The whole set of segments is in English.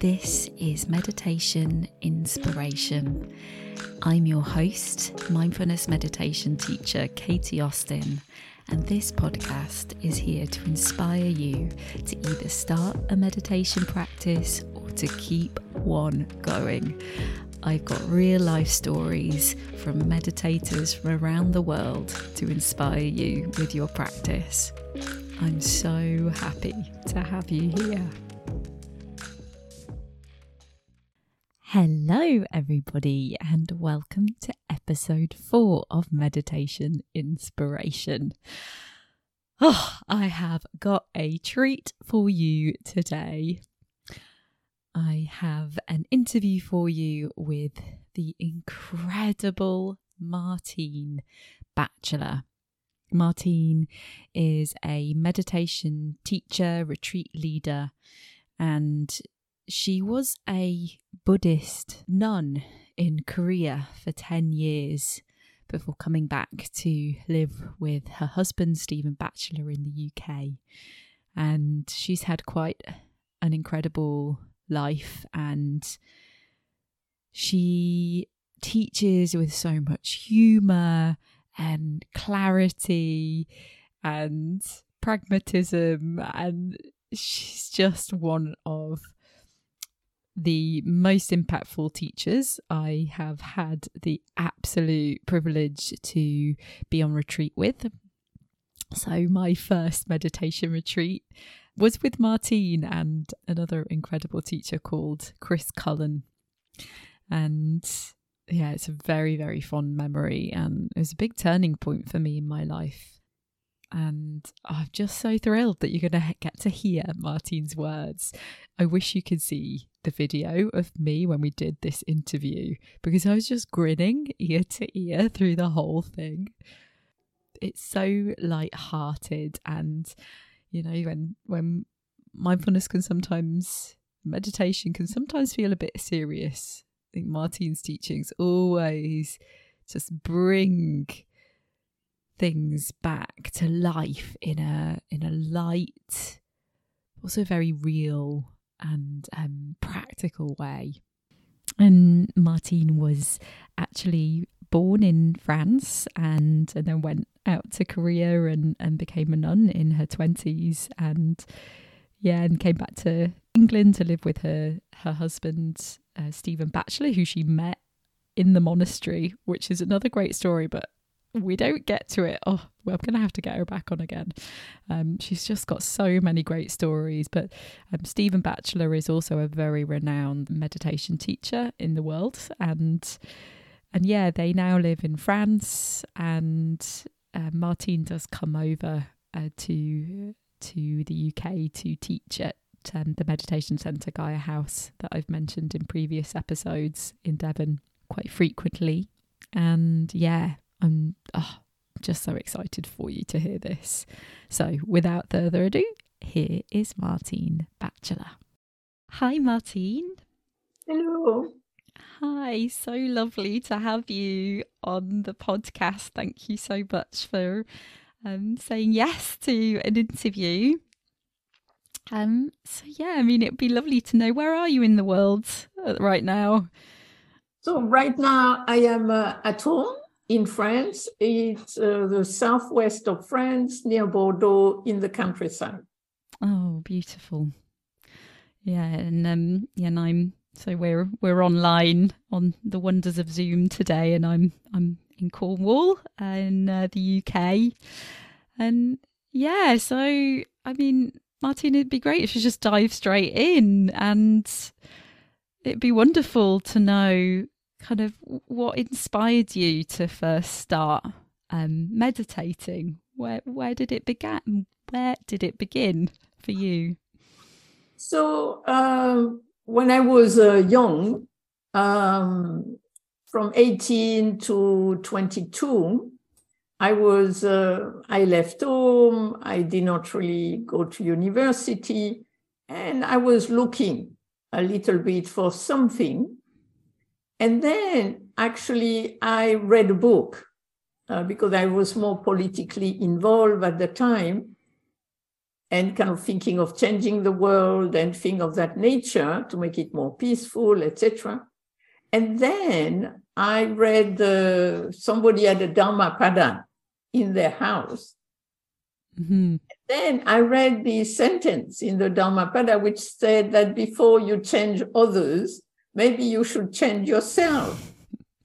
This is Meditation Inspiration. I'm your host, mindfulness meditation teacher Katie Austin, and this podcast is here to inspire you to either start a meditation practice or to keep one going. I've got real life stories from meditators from around the world to inspire you with your practice. I'm so happy to have you here. Hello, everybody, and welcome to episode four of Meditation Inspiration. Oh, I have got a treat for you today. I have an interview for you with the incredible Martine Batchelor. Martine is a meditation teacher, retreat leader, and she was a Buddhist nun in Korea for 10 years before coming back to live with her husband, Stephen Batchelor, in the UK. And she's had quite an incredible life and she teaches with so much humour and clarity and pragmatism and she's just one of the most impactful teachers. I have had the absolute privilege to be on retreat with. So, my first meditation retreat was with Martine and another incredible teacher called Chris Cullen. And yeah, it's a very, very fond memory. And it was a big turning point for me in my life and I'm just so thrilled that you're going to get to hear Martine's words. I wish you could see the video of me when we did this interview because I was just grinning ear to ear through the whole thing. It's so light-hearted and you know when when mindfulness can sometimes meditation can sometimes feel a bit serious. I think Martine's teachings always just bring things back to life in a in a light, also very real and um, practical way. And Martine was actually born in France and, and then went out to Korea and, and became a nun in her 20s and yeah and came back to England to live with her her husband uh, Stephen Batchelor who she met in the monastery which is another great story but we don't get to it. Oh, well, I'm going to have to get her back on again. Um, she's just got so many great stories. But um, Stephen Batchelor is also a very renowned meditation teacher in the world, and and yeah, they now live in France. And uh, Martine does come over uh, to to the UK to teach at um, the meditation centre Gaia House that I've mentioned in previous episodes in Devon quite frequently. And yeah, I'm oh, just so excited for you to hear this. So, without further ado, here is Martine Batchelor. Hi, Martine. Hello. Hi, so lovely to have you on the podcast. Thank you so much for um, saying yes to an interview. Um, so yeah, I mean, it'd be lovely to know where are you in the world uh, right now. So right now I am uh, at home in France. It's uh, the southwest of France, near Bordeaux, in the countryside. Oh, beautiful! Yeah, and um, yeah, and I'm so we're we're online on the wonders of Zoom today, and I'm I'm in Cornwall in uh, the UK, and yeah, so I mean, Martine, it'd be great if you just dive straight in, and it'd be wonderful to know kind of what inspired you to first start um, meditating? Where where did it begin? Where did it begin for you? So uh, when I was uh, young, um, from 18 to 22, I was uh, I left home. I did not really go to university, and I was looking a little bit for something and then actually, I read a book uh, because I was more politically involved at the time. and kind of thinking of changing the world and thing of that nature to make it more peaceful, etc. And then I read uh, somebody had a Dharma Dhammapada in their house. Mm-hmm. Then I read the sentence in the Dhammapada which said that before you change others, maybe you should change yourself.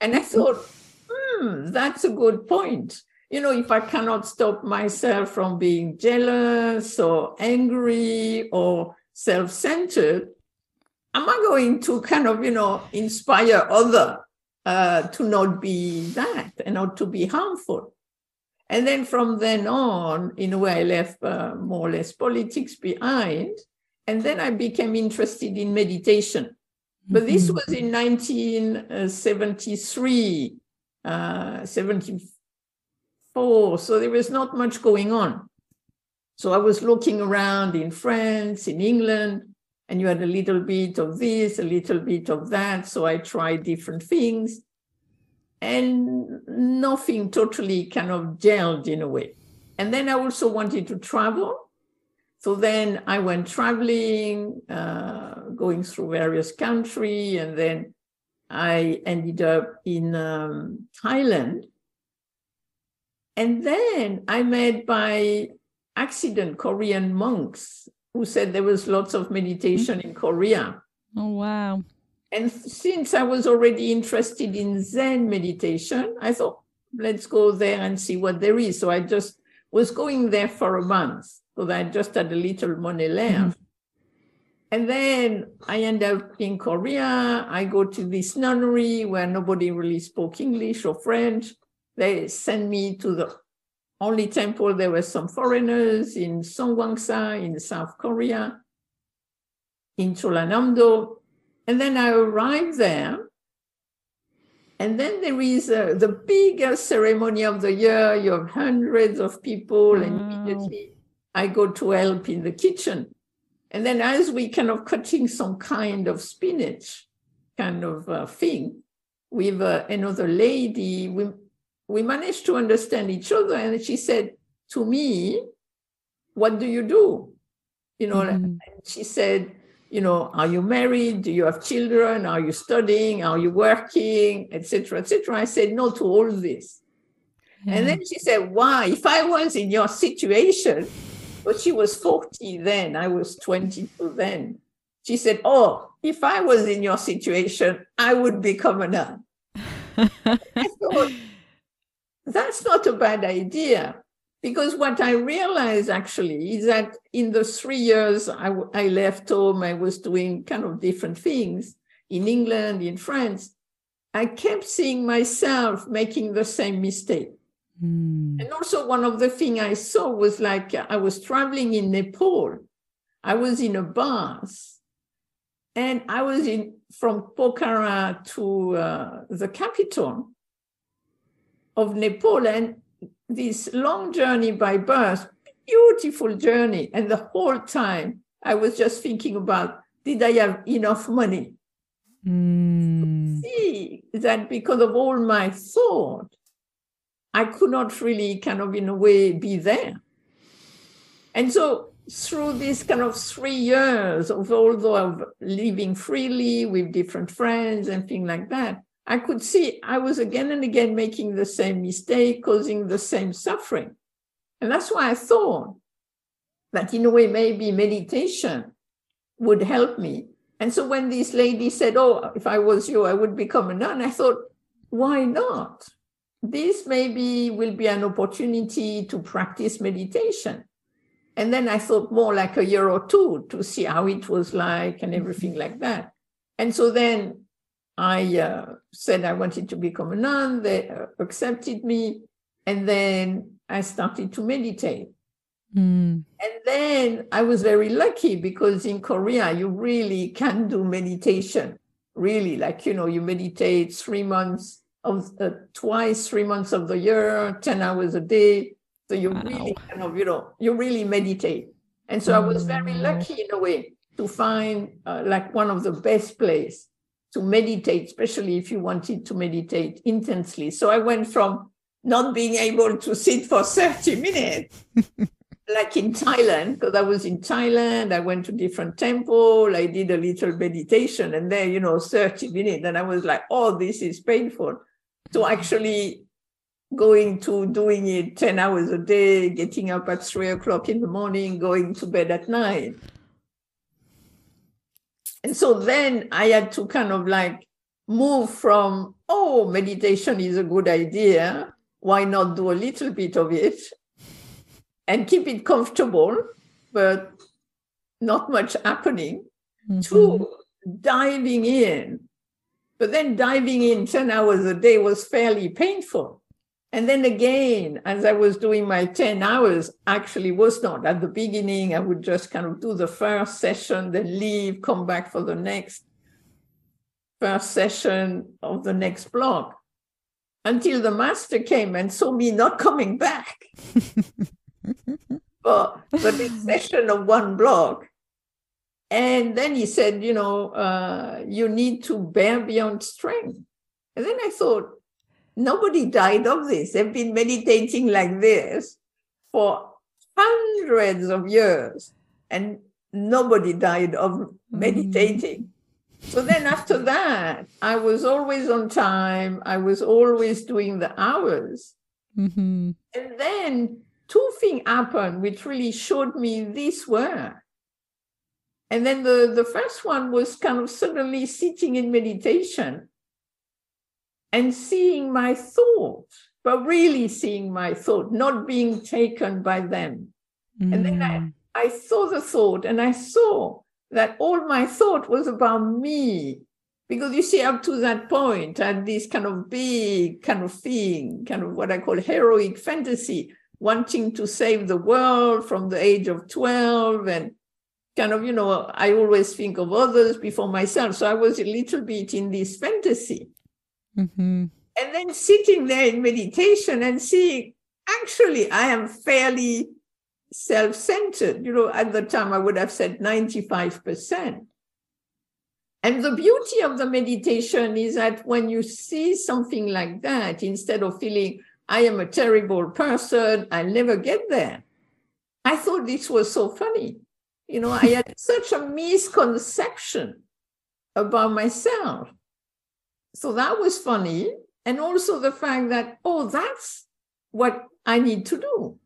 And I thought, hmm, that's a good point. You know, if I cannot stop myself from being jealous or angry or self centered, am I going to kind of, you know, inspire other uh, to not be that and not to be harmful? And then from then on, in a way, I left uh, more or less politics behind. And then I became interested in meditation. But this mm-hmm. was in 1973, uh, 74. So there was not much going on. So I was looking around in France, in England, and you had a little bit of this, a little bit of that. So I tried different things and nothing totally kind of gelled in a way. And then I also wanted to travel. So then I went traveling, uh, going through various countries, and then I ended up in um, Thailand. And then I met by accident Korean monks who said there was lots of meditation in Korea. Oh, wow. And since I was already interested in Zen meditation, I thought, let's go there and see what there is. So I just was going there for a month because I just had a little money left. Mm-hmm. And then I end up in Korea. I go to this nunnery where nobody really spoke English or French. They send me to the only temple. There were some foreigners in Songwangsa in South Korea, in Cholanamdo. And then I arrive there. And then there is uh, the biggest ceremony of the year. You have hundreds of people, wow. and immediately I go to help in the kitchen. And then, as we kind of cutting some kind of spinach kind of uh, thing with uh, another lady, we, we managed to understand each other. And she said to me, What do you do? You know, mm-hmm. she said, you know, are you married? Do you have children? Are you studying? Are you working? Etc. Etc. I said no to all this. Yeah. And then she said, Why? If I was in your situation, but she was 40 then, I was 22 then. She said, Oh, if I was in your situation, I would become a nun. I thought, that's not a bad idea. Because what I realized actually is that in the three years I left home, I was doing kind of different things in England, in France. I kept seeing myself making the same mistake. Mm. And also, one of the things I saw was like I was traveling in Nepal. I was in a bus, and I was in from Pokhara to uh, the capital of Nepal, and this long journey by bus, beautiful journey. And the whole time I was just thinking about did I have enough money? Mm. See that because of all my thought, I could not really kind of in a way be there. And so through this kind of three years of although of living freely with different friends and things like that, I could see I was again and again making the same mistake, causing the same suffering. And that's why I thought that in a way, maybe meditation would help me. And so when this lady said, Oh, if I was you, I would become a nun, I thought, why not? This maybe will be an opportunity to practice meditation. And then I thought more like a year or two to see how it was like and everything like that. And so then I uh, said I wanted to become a nun. They uh, accepted me. And then I started to meditate. Mm. And then I was very lucky because in Korea, you really can do meditation. Really, like, you know, you meditate three months of uh, twice, three months of the year, 10 hours a day. So you wow. really kind of, you know, you really meditate. And so. I was very mm. lucky in a way to find uh, like one of the best place to meditate, especially if you wanted to meditate intensely. So I went from not being able to sit for 30 minutes like in Thailand, because I was in Thailand, I went to different temple, I did a little meditation, and then you know, 30 minutes, and I was like, oh, this is painful. So actually going to doing it 10 hours a day, getting up at three o'clock in the morning, going to bed at night. And so then I had to kind of like move from, oh, meditation is a good idea. Why not do a little bit of it and keep it comfortable, but not much happening, mm-hmm. to diving in. But then diving in 10 hours a day was fairly painful. And then again, as I was doing my 10 hours, actually was not. At the beginning, I would just kind of do the first session, then leave, come back for the next first session of the next block until the master came and saw me not coming back. but the this session of one block. And then he said, you know, uh, you need to bear beyond strength. And then I thought, Nobody died of this. They've been meditating like this for hundreds of years, and nobody died of mm. meditating. So then after that, I was always on time. I was always doing the hours. Mm-hmm. And then two things happened which really showed me this work. And then the, the first one was kind of suddenly sitting in meditation and seeing my thought, but really seeing my thought, not being taken by them. Mm. And then I, mm. I saw the thought and I saw that all my thought was about me. Because you see, up to that point, I had this kind of big kind of thing, kind of what I call heroic fantasy, wanting to save the world from the age of 12 and kind of, you know, I always think of others before myself. So I was a little bit in this fantasy. Mm-hmm. And then sitting there in meditation and seeing, actually, I am fairly self centered. You know, at the time I would have said 95%. And the beauty of the meditation is that when you see something like that, instead of feeling, I am a terrible person, I'll never get there, I thought this was so funny. You know, I had such a misconception about myself so that was funny. And also the fact that, oh, that's what I need to do.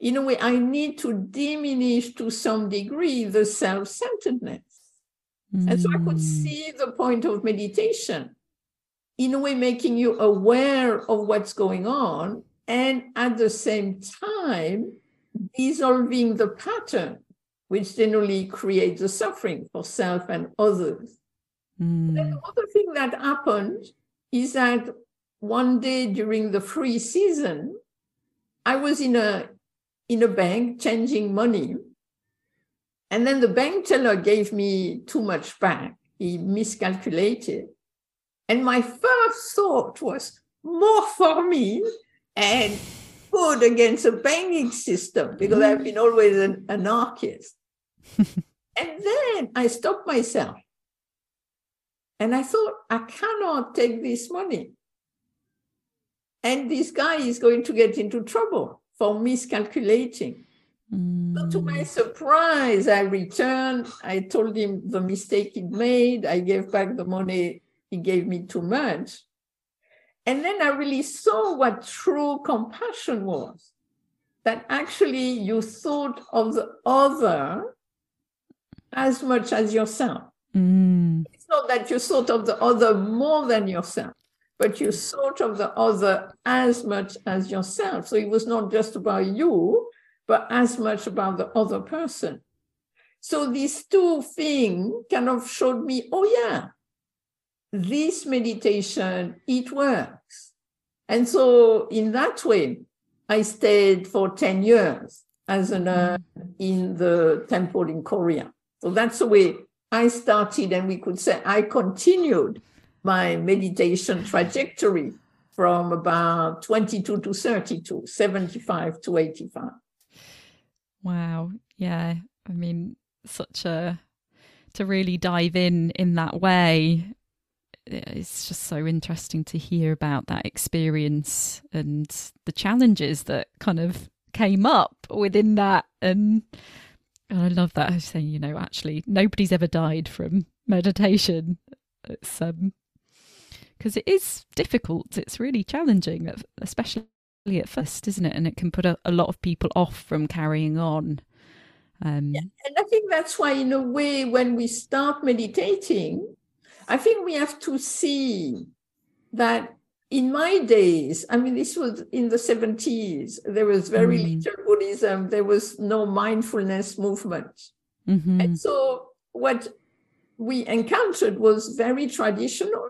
In a way, I need to diminish to some degree the self centeredness. Mm. And so I could mm. see the point of meditation, in a way, making you aware of what's going on, and at the same time, dissolving the pattern, which generally creates the suffering for self and others. Mm. the other thing that happened is that one day during the free season, I was in a in a bank changing money. And then the bank teller gave me too much back. He miscalculated. And my first thought was more for me and good against the banking system because I've been always an anarchist. And then I stopped myself and I thought, I cannot take this money. And this guy is going to get into trouble for miscalculating. Mm. So to my mm. surprise, I returned. I told him the mistake he made. I gave back the money he gave me too much. And then I really saw what true compassion was that actually you thought of the other as much as yourself. Mm. It's not that you thought of the other more than yourself, but you thought of the other as much as yourself. So it was not just about you, but as much about the other person. So these two things kind of showed me, oh yeah, this meditation, it works. And so in that way, I stayed for 10 years as an in the temple in Korea. So that's the way I started, and we could say I continued my meditation trajectory from about 22 to 32, 75 to 85. Wow. Yeah. I mean, such a, to really dive in in that way. Eh, it's just so interesting to hear about that experience and the challenges that kind of came up within that and, and I love that saying you know actually nobody's ever died from meditation. It's um because it is difficult. It's really challenging especially at first isn't it? And it can put a, a lot of people off from carrying on. Um, yeah, and I think that's why, in a way, when we start meditating, I think we have to see that in my days, I mean, this was in the 70s, there was very mm. little Buddhism, there was no mindfulness movement. Mm-hmm. And so what we encountered was very traditional,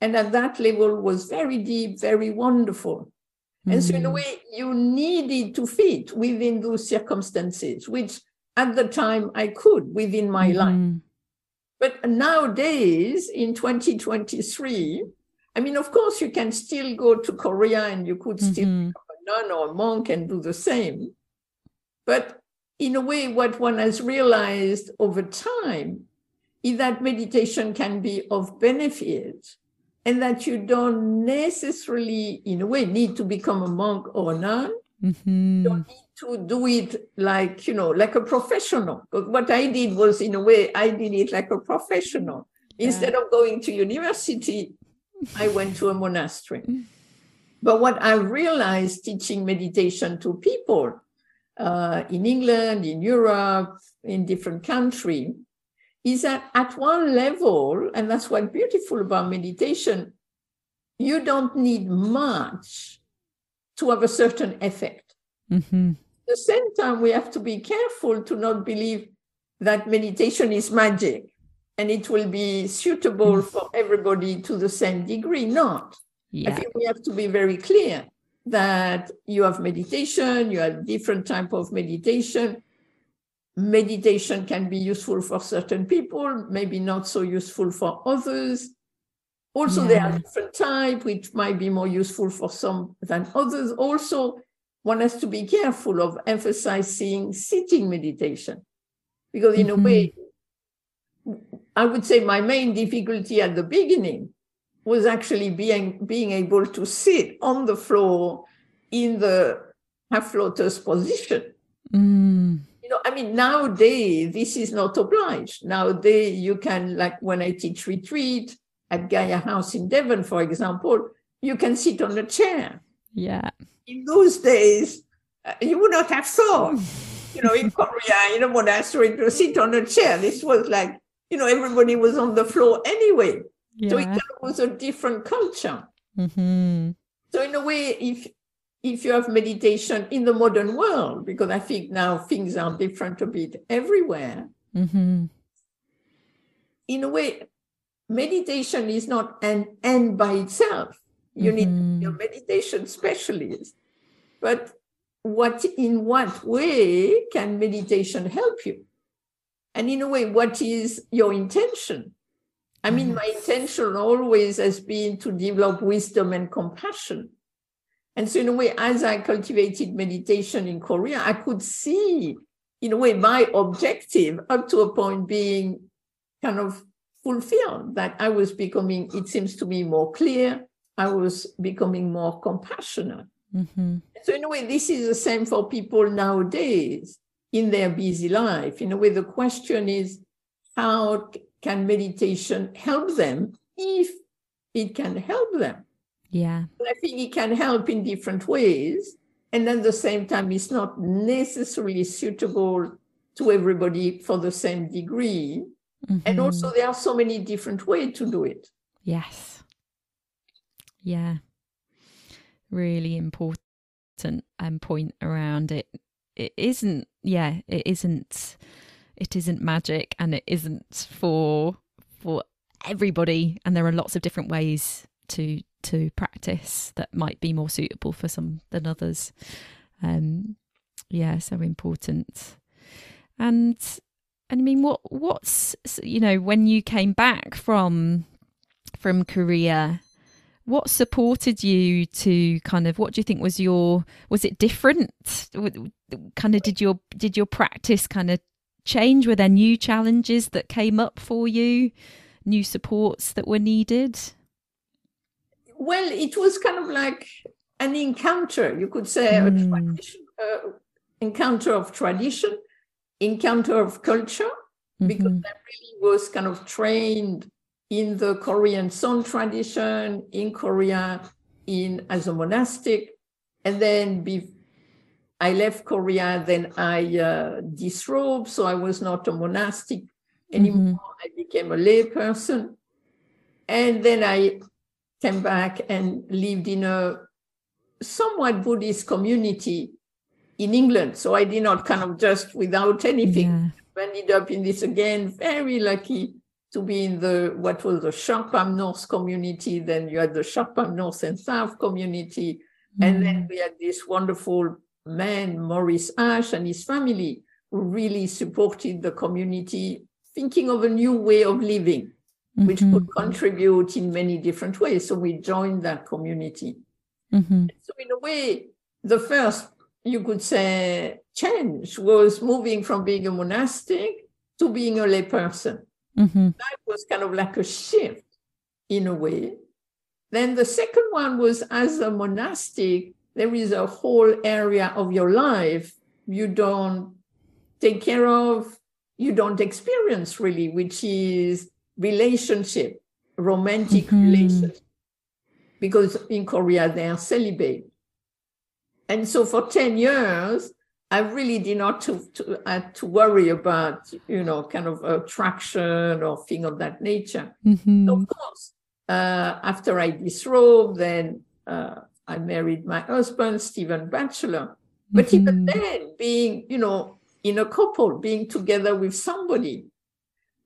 and at that level was very deep, very wonderful. Mm. And so, in a mm. way, you needed to fit within those circumstances, which at the time I could within my mm-hmm. life. But nowadays, in 2023, I mean, of course, you can still go to Korea and you could still mm-hmm. become a nun or a monk and do the same. But in a way, what one has realized over time is that meditation can be of benefit and that you don't necessarily, in a way, need to become a monk or a nun. Mm-hmm. You don't need to do it like, you know, like a professional. But what I did was, in a way, I did it like a professional. Yeah. Instead of going to university, I went to a monastery. But what I realized teaching meditation to people uh, in England, in Europe, in different countries, is that at one level, and that's what's beautiful about meditation, you don't need much to have a certain effect. Mm-hmm. At the same time, we have to be careful to not believe that meditation is magic and it will be suitable mm-hmm. for everybody to the same degree. Not. Yeah. I think we have to be very clear that you have meditation, you have different type of meditation. Meditation can be useful for certain people, maybe not so useful for others. Also, yeah. there are different types which might be more useful for some than others. Also, one has to be careful of emphasizing sitting meditation because, in mm-hmm. a way, I would say my main difficulty at the beginning was actually being being able to sit on the floor in the half lotus position. Mm. You know, I mean, nowadays this is not obliged. Nowadays you can, like when I teach retreat, at Gaia House in Devon, for example, you can sit on a chair. Yeah. In those days, uh, you would not have thought, you know, in Korea, you in a monastery, to sit on a chair. This was like, you know, everybody was on the floor anyway. Yeah. So it was a different culture. Mm-hmm. So in a way, if if you have meditation in the modern world, because I think now things are different a bit everywhere, mm-hmm. in a way, meditation is not an end by itself. You mm-hmm. need your meditation specialist. But what in what way can meditation help you? And in a way, what is your intention? I mean, my intention always has been to develop wisdom and compassion. And so, in a way, as I cultivated meditation in Korea, I could see, in a way, my objective up to a point being kind of fulfilled, that I was becoming, it seems to me, more clear. I was becoming more compassionate. Mm-hmm. So, in a way, this is the same for people nowadays in their busy life. In a way, the question is how can meditation help them if it can help them? Yeah. I think it can help in different ways. And at the same time, it's not necessarily suitable to everybody for the same degree. Mm-hmm. And also, there are so many different ways to do it. Yes. Yeah. Really important um, point around it. It isn't, yeah, it isn't, it isn't magic and it isn't for, for everybody. And there are lots of different ways to, to practice that might be more suitable for some than others. Um, yeah, so important. And and I mean, what what's you know when you came back from from Korea, what supported you to kind of what do you think was your was it different? Kind of did your did your practice kind of change? Were there new challenges that came up for you? New supports that were needed? Well, it was kind of like an encounter, you could say, mm. uh, encounter of tradition, encounter of culture, because Mhm. I really was kind of trained in the Korean Son tradition in Korea, in as a monastic, and then be, I left Korea. Then I uh, disrobed, so I was not a monastic anymore. I became a lay person, and then I came back and lived in a somewhat Buddhist community in England. So I did not kind of just without anything Yeah. ended up in this again, very lucky to be in the what was the Sharpham North community. Then you had the Sharpham North and South community. And then we had this wonderful man, Maurice Ash, and his family, who really supported the community, thinking of a new way of living, which Mhm. could contribute in many different ways. So we joined that community. Mhm. So in a way, the first, you could say, change was moving from being a monastic to being a lay person. Mhm. That was kind of like a shift in a way. Then the second one was as a monastic, there is a whole area of your life you don't take care of, you don't experience really, which is relationship, romantic Mhm. relationship. Because in Korea they are celibate. And so for 10 years, I really did not to, to, had to worry about, you know, kind of attraction or thing of that nature. Mhm. Of course, uh, after I disrobed, then uh, I married my husband, Stephen Batchelor. But even Mhm. then, being, you know, in a couple, being together with somebody,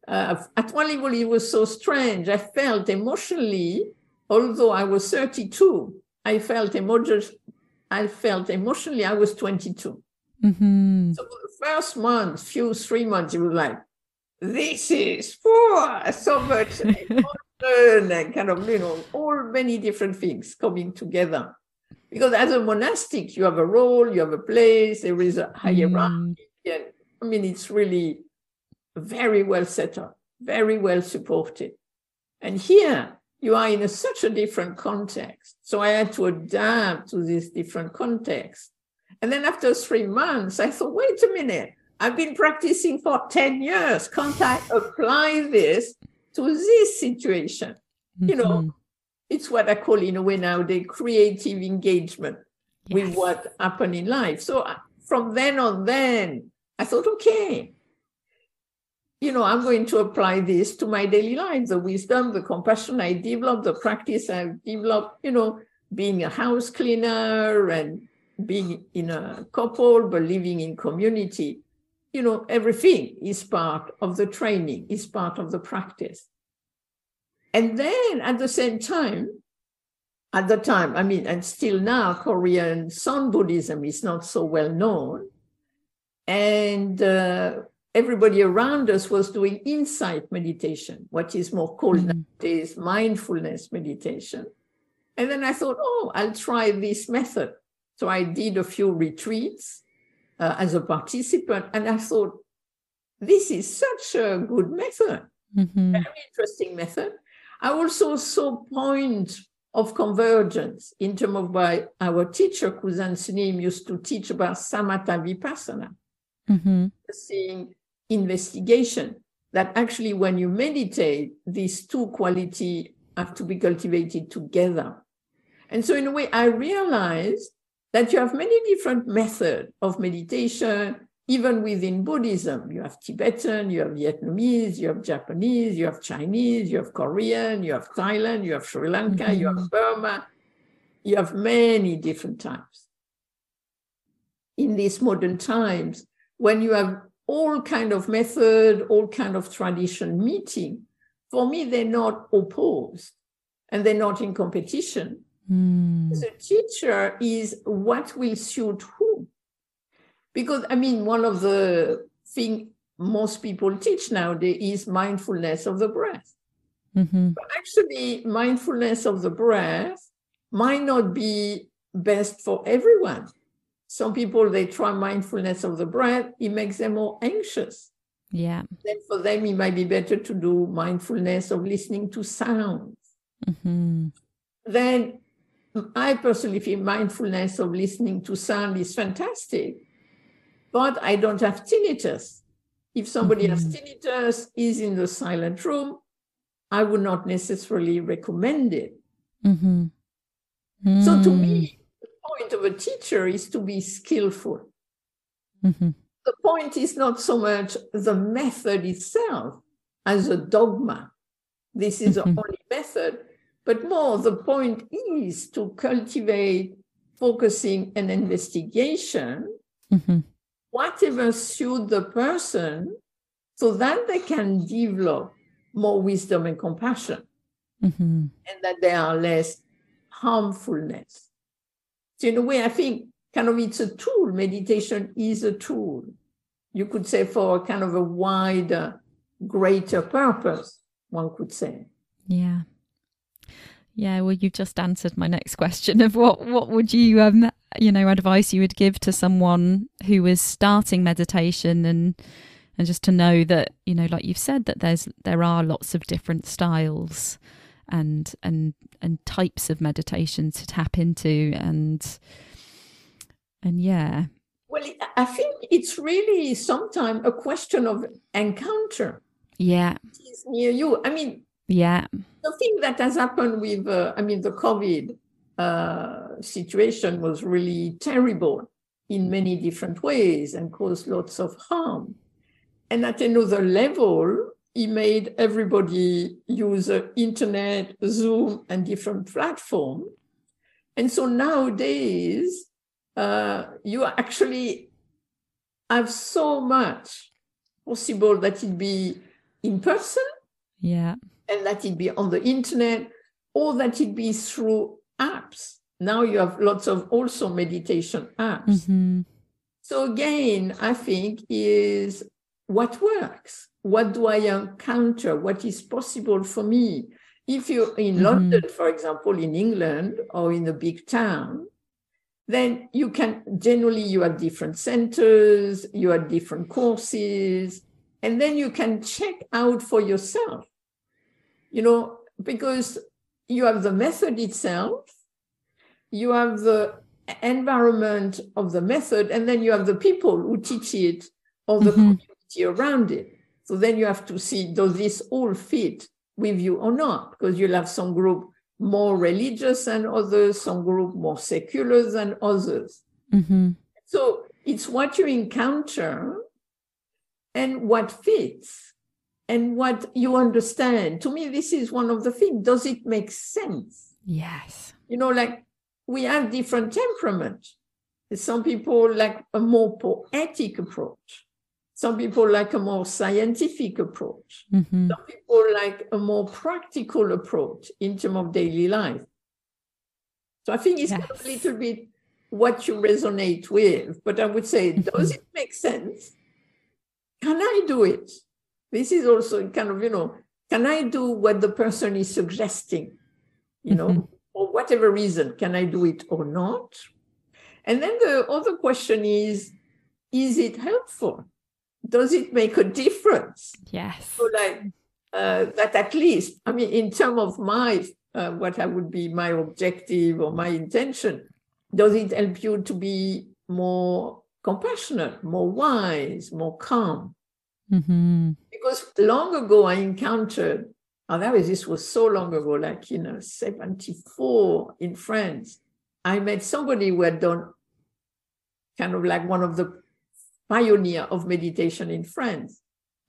uh, at one level, it was so strange. I felt emotionally, although I was 32, I felt emotion, I felt emotionally, I was 22. Mhm. So for the first month, few three months, it was like, this is for so much emotion and kind of, you know, all many different things coming together. Because as a monastic, you have a role, you have a place, there is a hierarchy. Mm. And I mean, it's really very well set up, very well supported. And here you are in a, such a different context. So I had to adapt to this different context. And then after three months, I thought, wait a minute, I've been practicing for 10 years. Can't I apply this to this situation? You know, Mhm. It's what I call, in a way, now the creative engagement with what happened in life. So uh, from then on, then I thought, okay, you know, I'm going to apply this to my daily life, the wisdom, the compassion I developed, the practice I've developed, you know, being a house cleaner and being in a couple, but living in community, you know, everything is part of the training, is part of the practice. And then at the same time, at the time, I mean, and still now, Korean Son Buddhism is not so well known. And uh, everybody around us was doing insight meditation, what is more called Mhm. nowadays mindfulness meditation. And then I thought, oh, I'll try this method. So I did a few retreats uh, as a participant, and I thought, this is such a good method Mhm. very interesting method. I also saw point of convergence in terms of by our teacher, Kusan Sunim, used to teach about samatha vipassana, Mhm. seeing investigation, that actually when you meditate, these two quality have to be cultivated together. And so in a way, I realized that you have many different methods of meditation, even within Buddhism. You have Tibetan, you have Vietnamese, you have Japanese, you have Chinese, you have Korean, you have Thailand, you have Sri Lanka, you have mm-hmm. Burma. You have many different types. In these modern times, when you have all kind of method, all kind of tradition meeting, for me, they're not opposed and they're not in competition. Mm. The teacher is what will suit who. Because I mean, one of the thing most people teach nowadays is mindfulness of the breath. Mhm. But actually, mindfulness of the breath might not be best for everyone. Some people they try mindfulness of the breath, it makes them more anxious. Yeah. Then for them, it might be better to do mindfulness of listening to sounds. Mhm. then I personally feel mindfulness of listening to sound is fantastic but I don't have tinnitus. If somebody has Mhm. tinnitus, is in the silent room, I would not necessarily recommend it. Mm-hmm. So to me, the point of a teacher is to be skillful. Mm-hmm. The point is not so much the method itself as a dogma. This is the Mhm. only method, but more the point is to cultivate focusing and investigation, Mm-hmm. whatever suit the person, so that they can develop more wisdom and compassion. Mm-hmm. and that there are less harmfulness. So in a way, I think kind of it's a tool. Meditation is a tool. You could say for a kind of a wider, greater purpose, one could say. Yeah. Yeah, well you've just answered my next question of what what would you um you know advice you would give to someone who is starting meditation and and just to know that you know like you've said that there's there are lots of different styles and and and types of meditation to tap into and and yeah Well, I think it's really sometimes a question of encounter. yeah near you. I mean, yeah the thing that has happened with, uh, I mean, the COVID uh, situation was really terrible in many different ways and caused lots of harm. And at another level, he made everybody use the internet, Zoom, and different platforms. And so nowadays, uh, you actually have so much possible that it be in person yeah and that it be on the internet or that it be through apps. Now you have lots of also meditation apps. hmm So again, I think is what works. What do I encounter? What is possible for me? If you're in Mhm. London, for example, in England or in a big town, then you can generally you have different centers, you have different courses, and then you can check out for yourself. You know, because you have the method itself, you have the environment of the method, and then you have the people who teach it or the Mhm. community around it. So then you have to see does this all fit with you or not? Because you'll have some group more religious than others, some group more secular than others. hmm So it's what you encounter and what fits and what you understand. To me, this is one of the things. Does it make sense? yes You know, like we have different temperament. Some people like a more poetic approach. Some people like a more scientific approach. hmm Some people like a more practical approach in terms of daily life. So I think it's of a little bit what you resonate with. But I would say, does it make sense? Can I do it? This is also kind of, you know, can I do what the person is suggesting? You know, Mhm. for whatever reason, can I do it or not? And then the other question is, is it helpful? Does it make a difference? yes So like uh, that at least, I mean, in terms of my, uh, what I would be my objective or my intention, does it help you to be more compassionate, more wise, more calm? Hmm Because long ago I encountered, oh, that was, this was so long ago, like, you know, 74 in France. I met somebody who had done kind of like one of the pioneer of meditation in France.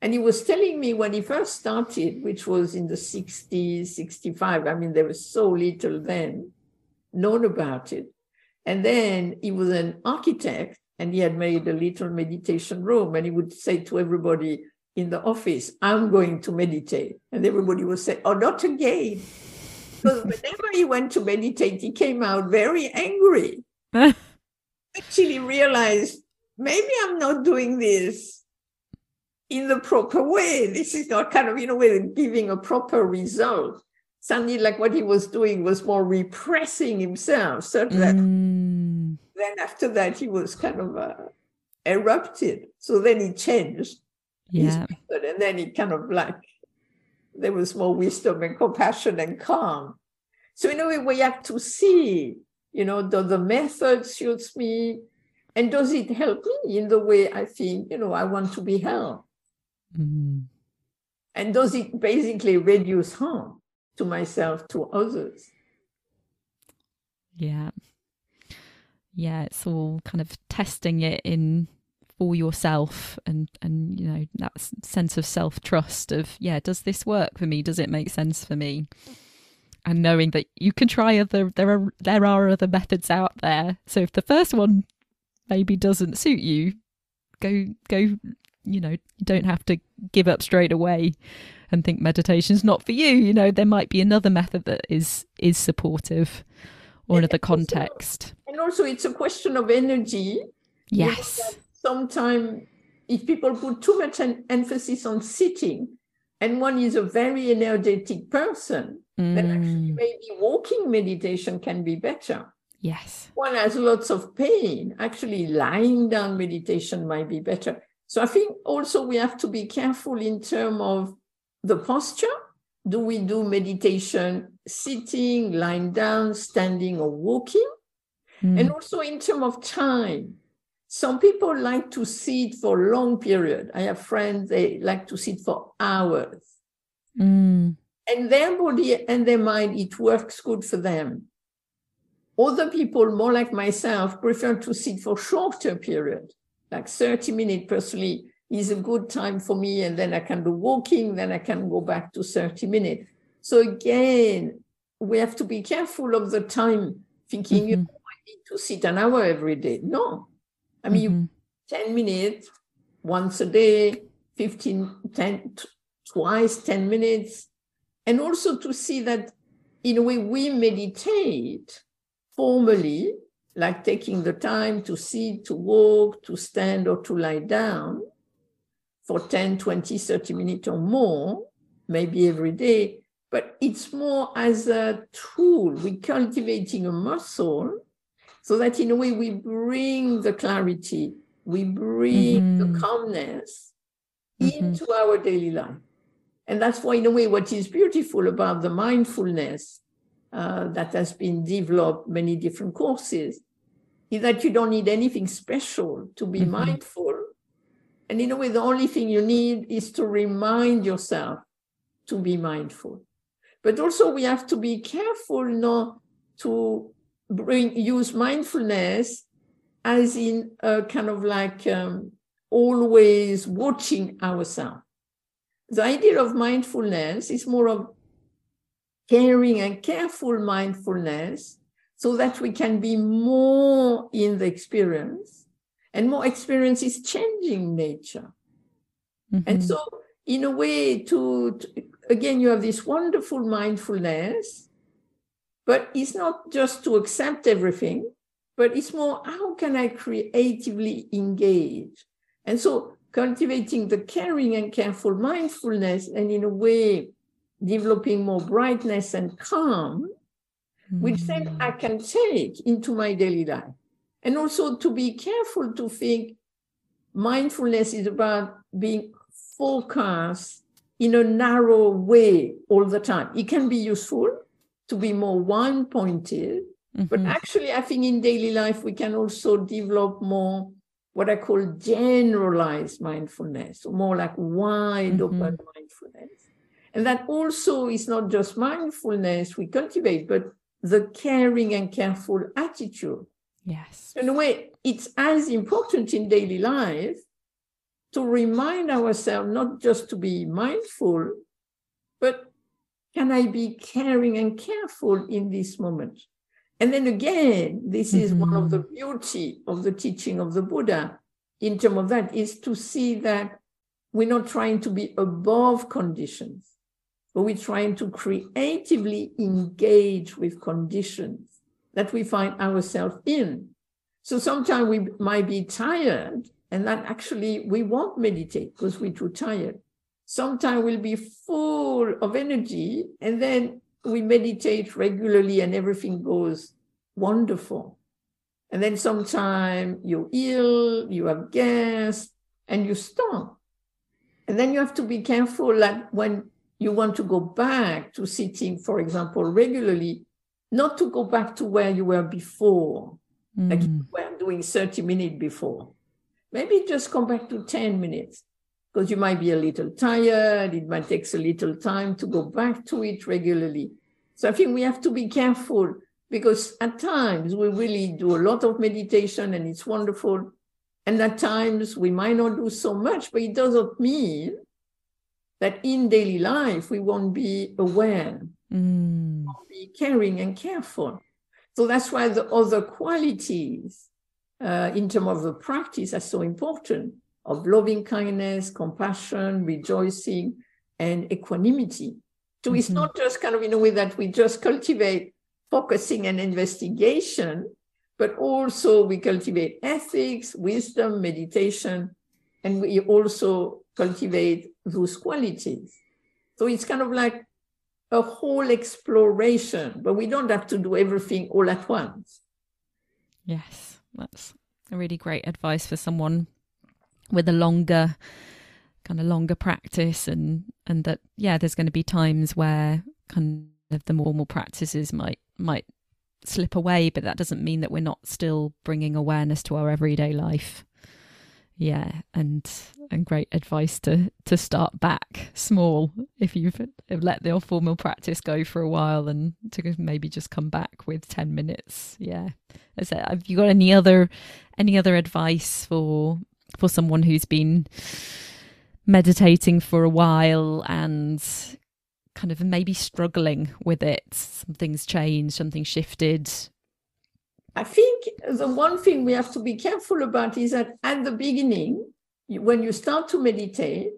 And he was telling me when he first started, which was in the 60s, 65, I mean, there was so little then known about it. And then he was an architect and he had made a little meditation room and he would say to everybody in the office, I'm going to meditate. And everybody would say, Oh, not again. Because whenever he went to meditate, he came out very angry. Actually realized maybe I'm not doing this in the proper way. This is not kind of, in a way, giving a proper result. suddenly like what he was doing was more repressing himself. So that Mm. Then after that, he was kind of uh, erupted. So then he changed his yeah method, and then he kind of like there was more wisdom and compassion and calm. So in a way, we have to see, you know, the, the method suits me, And does it help me in the way I think, you know, I want to be helped? Mm. And does it basically reduce harm to myself, to others? Yeah. Yeah, it's all kind of testing it in for yourself and and you know that sense of self-trust of yeah does this work for me? Does it make sense for me? And knowing that you can try other there are there are other methods out there. So if the first one maybe doesn't suit you go go you know you don't have to give up straight away and think meditation's not for you. You know there might be another method that is is supportive or another context and also it's a question of energy yes sometimes if people put too much an emphasis on sitting and one is a very energetic person, mm. then actually maybe walking meditation can be better. Yes. One has lots of pain. Actually, lying down meditation might be better. So I think also we have to be careful in terms of the posture. Do we do meditation sitting, lying down, standing, or walking? Mm. And also in terms of time some people like to sit for a long period. I have friends, they like to sit for hours. Mm. And their body and their mind, it works good for them. Other people, more like myself, prefer to sit for shorter period, like 30 minutes personally is a good time for me. And then I can do walking, then I can go back to 30 minutes. So again, we have to be careful of the time thinking, mm-hmm. you know, need to sit an hour every day. No, I mean, mm-hmm. 10 minutes once a day, 15, 10, twice 10 minutes. And also to see that in a way we meditate formally, like taking the time to sit, to walk, to stand, or to lie down for 10, 20, 30 minutes or more, maybe every day. But it's more as a tool. We're cultivating a muscle so that in a way we bring the clarity, we bring mm-hmm. the calmness mm-hmm. into our daily life. And that's why, in a way, what is beautiful about the mindfulness uh, that has been developed many different courses is that you don't need anything special to be mm-hmm. mindful. And in a way, the only thing you need is to remind yourself to be mindful. But also, we have to be careful not to bring use mindfulness as in a kind of like um, always watching ourselves. The idea of mindfulness is more of caring and careful mindfulness so that we can be more in the experience and more experience is changing nature. Mm-hmm. And so, in a way, to, to again, you have this wonderful mindfulness but it's not just to accept everything, but it's more how can I creatively engage? And so cultivating the caring and careful mindfulness, and in a way, developing more brightness and calm, mm-hmm. which then I can take into my daily life. And also to be careful to think mindfulness is about being focused in a narrow way all the time. It can be useful, to be more one pointed. Mm-hmm. But actually, I think in daily life, we can also develop more what I call generalized mindfulness, or more like wide mm-hmm. open mindfulness. And that also is not just mindfulness we cultivate, but the caring and careful attitude. Yes. In a way, it's as important in daily life to remind ourselves not just to be mindful, but can I be caring and careful in this moment? And then again, this is mm-hmm. one of the mm-hmm. beauty of the teaching of the Buddha in terms of that is to see that we're not trying to be above conditions, but we're trying to creatively engage with conditions that we find ourselves in. So sometimes we might be tired, and that actually we won't meditate because we're too tired sometimes we'll be full of energy and then we meditate regularly and everything goes wonderful. And then sometime you're ill, you have gas, and you stop. And then you have to be careful like when you want to go back to sitting, for example, regularly, not to go back to where you were before. Mm. Like you were doing 30 minutes before. Maybe just come back to 10 minutes because you might be a little tired. It might take a little time to go back to it regularly. So I think we have to be careful because at times we really do a lot of meditation and it's wonderful. And at times we might not do so much, but it doesn't mean that in daily life we won't be aware, mm. won't be caring and careful. So that's why the other qualities uh, in terms of the practice are so important of loving kindness, compassion, rejoicing, and equanimity. So mm-hmm. it's not just kind of in a way that we just cultivate focusing and investigation, but also we cultivate ethics, wisdom, meditation, and we also cultivate those qualities. So it's kind of like a whole exploration, but we don't have to do everything all at once. Yes, that's a really great advice for someone with a longer kind of longer practice and and that yeah there's going to be times where kind of the normal practices might might slip away but that doesn't mean that we're not still bringing awareness to our everyday life. Yeah and and great advice to to start back small if you've let the formal practice go for a while and to maybe just come back with 10 minutes. Yeah. Is that, have you got any other any other advice for for someone who's been meditating for a while and kind of maybe struggling with it something's changed something shifted I think the one thing we have to be careful about is that at the beginning, when you start to meditate,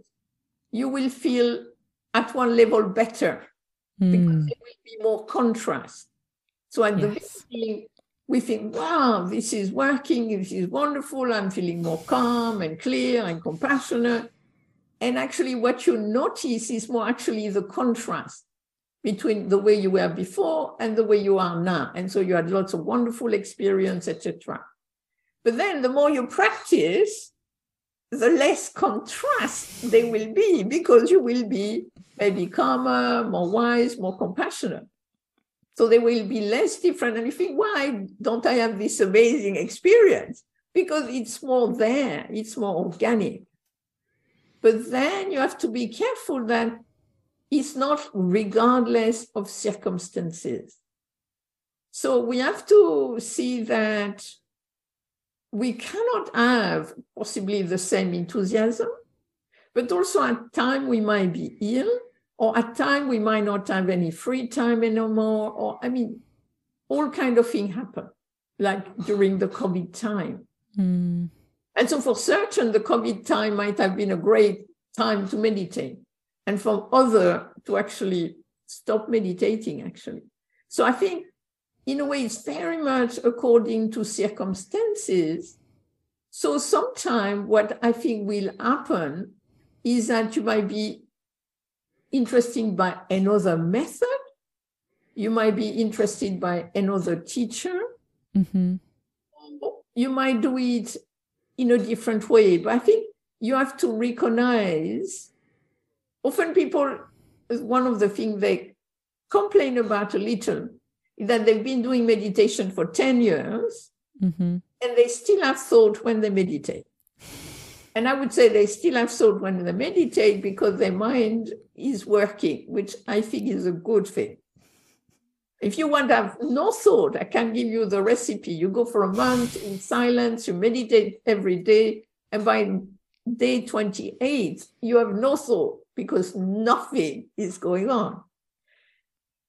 you will feel at one level better mm. because there will be more contrast. So at yes. the beginning, we think, wow, this is working, this is wonderful, I'm feeling more calm and clear and compassionate. And actually, what you notice is more actually the contrast between the way you were before and the way you are now. And so you had lots of wonderful experience, etc. But then the more you practice, the less contrast they will be because you will be maybe calmer, more wise, more compassionate. So they will be less different. And you think, why don't I have this amazing experience? Because it's more there, it's more organic. But then you have to be careful that it's not regardless of circumstances. So we have to see that we cannot have possibly the same enthusiasm, but also at time we might be ill, or at time we might not have any free time anymore, or I mean, all kind of thing happen, like during the COVID time. Mm. And so for certain, the COVID time might have been a great time to meditate and for other to actually stop meditating actually so i think in a way it's very much according to circumstances so sometime what i think will happen is that you might be interested by another method you might be interested by another teacher mm-hmm. you might do it in a different way but i think you have to recognize often people, one of the things they complain about a little is that they've been doing meditation for 10 years mm-hmm. and they still have thought when they meditate. And I would say they still have thought when they meditate because their mind is working, which I think is a good thing. If you want to have no thought, I can give you the recipe. You go for a month in silence, you meditate every day, and by day 28, you have no thought because nothing is going on.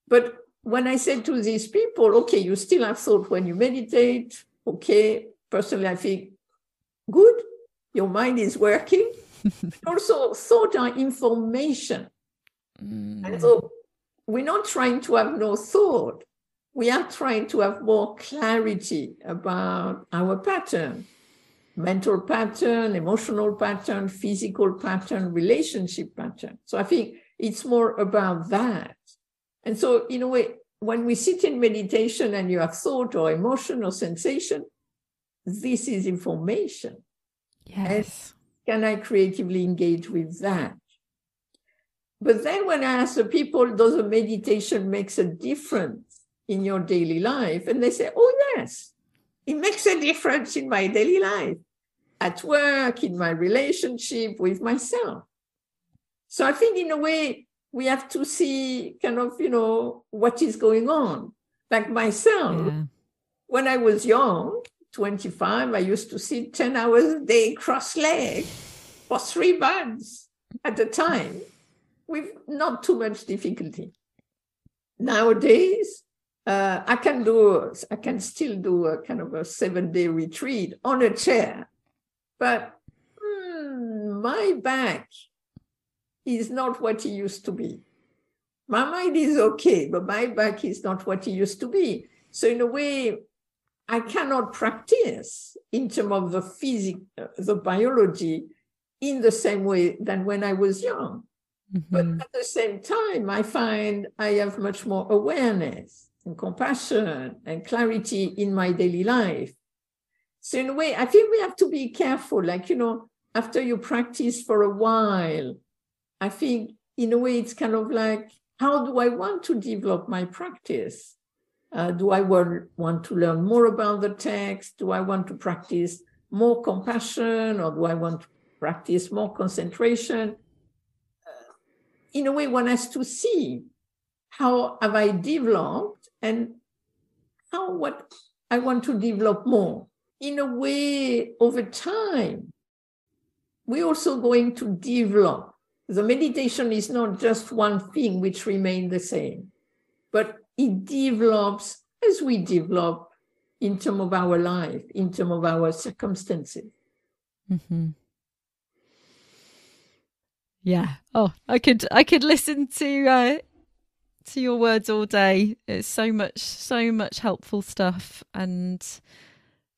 But when I said to these people, okay, you still have thought when you meditate, okay, personally, I think good, your mind is working. also, thought are information. Mm. And so we're not trying to have no thought. We are trying to have more clarity about our pattern mental pattern, emotional pattern, physical pattern, relationship pattern. So I think it's more about that. And so, in a way, when we sit in meditation and you have thought or emotion or sensation, this is information. Yes. And can I creatively engage with that? But then when I ask the people, does a meditation makes a difference in your daily life? And they say, oh, yes, it makes a difference in my daily life, at work, in my relationship with myself. So I think, in a way, we have to see kind of, you know, what is going on. Like myself, yeah. when I was young, 25, I used to sit 10 hours a day cross legged for three months at a time with not too much difficulty. Nowadays, uh, I can do, I can still do a kind of a seven day retreat on a chair, but hmm, my back is not what it used to be. My mind is okay, but my back is not what it used to be. So in a way, I cannot practice in terms of the physics, the biology, in the same way than when I was young. Mm-hmm. But at the same time, I find I have much more awareness and compassion and clarity in my daily life. So in a way, I think we have to be careful. Like, you know, after you practice for a while, I think in a way it's kind of like, how do I want to develop my practice? Uh, do I want, to learn more about the text? Do I want to practice more compassion or do I want to practice more concentration? Uh, in a way, one has to see how have I developed and how what I want to develop more. In a way, over time, we're also going to develop. The meditation is not just one thing which remain the same, it develops as we develop in terms of our life, in terms of our circumstances. Mm-hmm. Yeah. Oh, I could I could listen to uh, to your words all day. It's so much so much helpful stuff and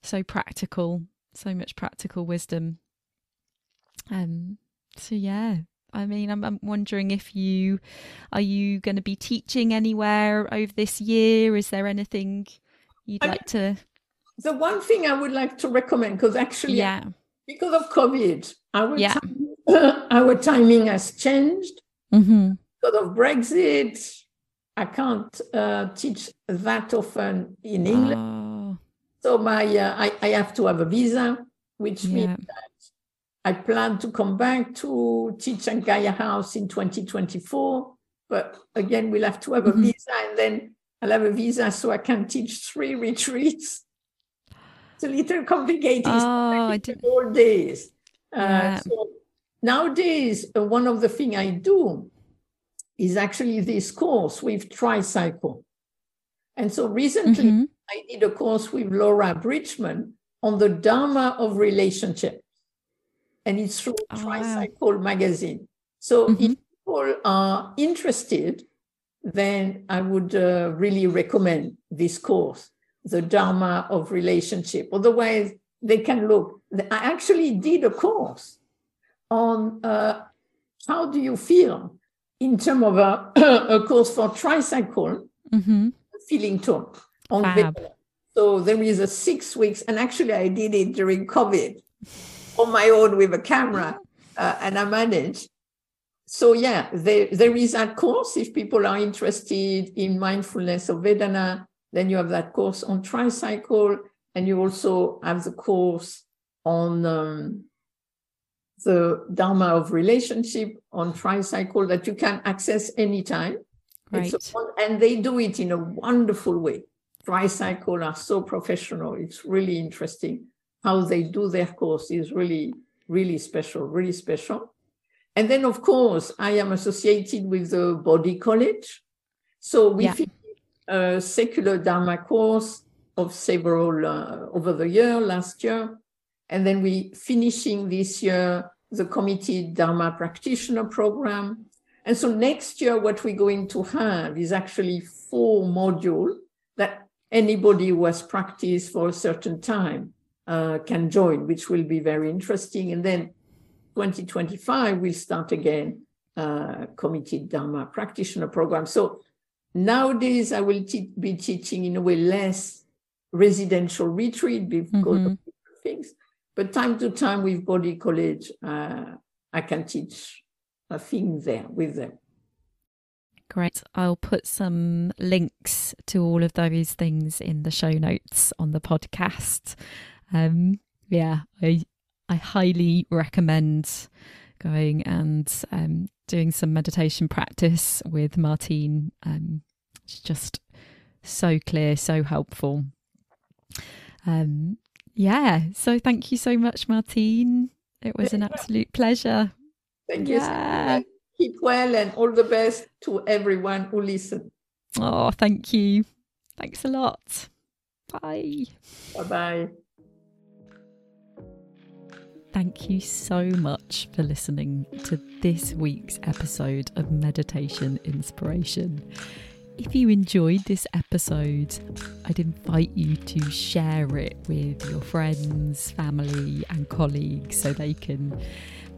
so practical, so much practical wisdom. Um. So yeah, I mean, I'm, I'm wondering if you are you going to be teaching anywhere over this year? Is there anything you'd I like to? The one thing I would like to recommend, because actually, yeah, because of COVID, our yeah. time, our timing has changed. Mm-hmm. Because of Brexit, I can't uh, teach that often in England. Oh. So my uh, I, I have to have a visa, which yeah. means that I plan to come back to teach at Gaia House in 2024. But again, we'll have to have a mm-hmm. visa and then I'll have a visa so I can teach three retreats. It's a little complicated. Oh, I did. All days. Uh, yeah. so nowadays, uh, one of the things I do is actually this course with Tricycle. And so recently, mm-hmm. I did a course with Laura Bridgman on the Dharma of relationship and it's through oh, Tricycle wow. magazine. So mm-hmm. if people are interested, then I would uh, really recommend this course, The Dharma of Relationship. Otherwise, they can look. I actually did a course on uh, how do you feel in terms of a, a course for tricycle mm-hmm. feeling tone on So there is a six weeks, and actually I did it during COVID on my own with a camera uh, and I manage. So yeah, there, there is that course. If people are interested in mindfulness of Vedana, then you have that course on tricycle, and you also have the course on um, the Dharma of relationship on tricycle that you can access anytime. Right. and they do it in a wonderful way. Tricycle are so professional. It's really interesting how they do their course is really, really special, really special. And then, of course, I am associated with the Bodhi College. So we yeah. a secular Dharma course of several uh, over the year, last year. And then we finishing this year the committed Dharma practitioner program. And so next year, what we're going to have is actually four modules that anybody who has practiced for a certain time uh, can join, which will be very interesting. And then 2025, we'll start again uh, committed Dharma practitioner program. So nowadays, I will te- be teaching in a way less residential retreat because mm-hmm. of things. But time to time with Bodhi College, uh, I can teach a thing there with them. Great. I'll put some links to all of those things in the show notes on the podcast. Um, yeah, I I highly recommend going and um, doing some meditation practice with Martine. Um, it's just so clear, so helpful. Um, yeah, so thank you so much, Martine. It was an absolute pleasure. Thank you. Yeah. Keep well and all the best to everyone who listen. Oh, thank you. Thanks a lot. Bye. Bye bye. Thank you so much for listening to this week's episode of Meditation Inspiration. If you enjoyed this episode, I'd invite you to share it with your friends, family, and colleagues so they can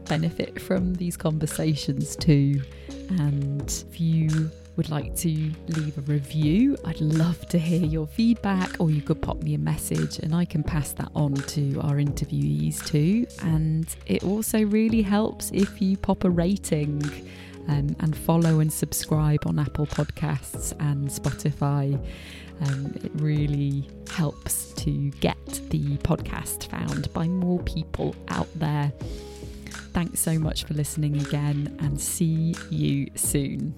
benefit from these conversations too. And if you would like to leave a review, I'd love to hear your feedback, or you could pop me a message and I can pass that on to our interviewees too. And it also really helps if you pop a rating. Um, and follow and subscribe on Apple Podcasts and Spotify. Um, it really helps to get the podcast found by more people out there. Thanks so much for listening again and see you soon.